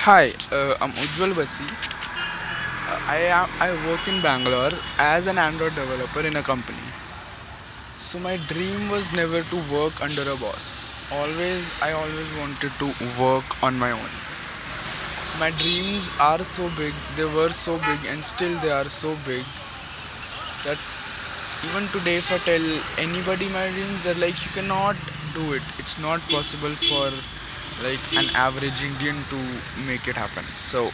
Hi, uh, I'm Ujjwal Basi. Uh, I am I work in Bangalore as an Android developer in a company. So my dream was never to work under a boss. Always I always wanted to work on my own. My dreams are so big, they were so big and still they are so big that even today if I tell anybody my dreams they're like you cannot do it. It's not possible for like an average Indian to make it happen. So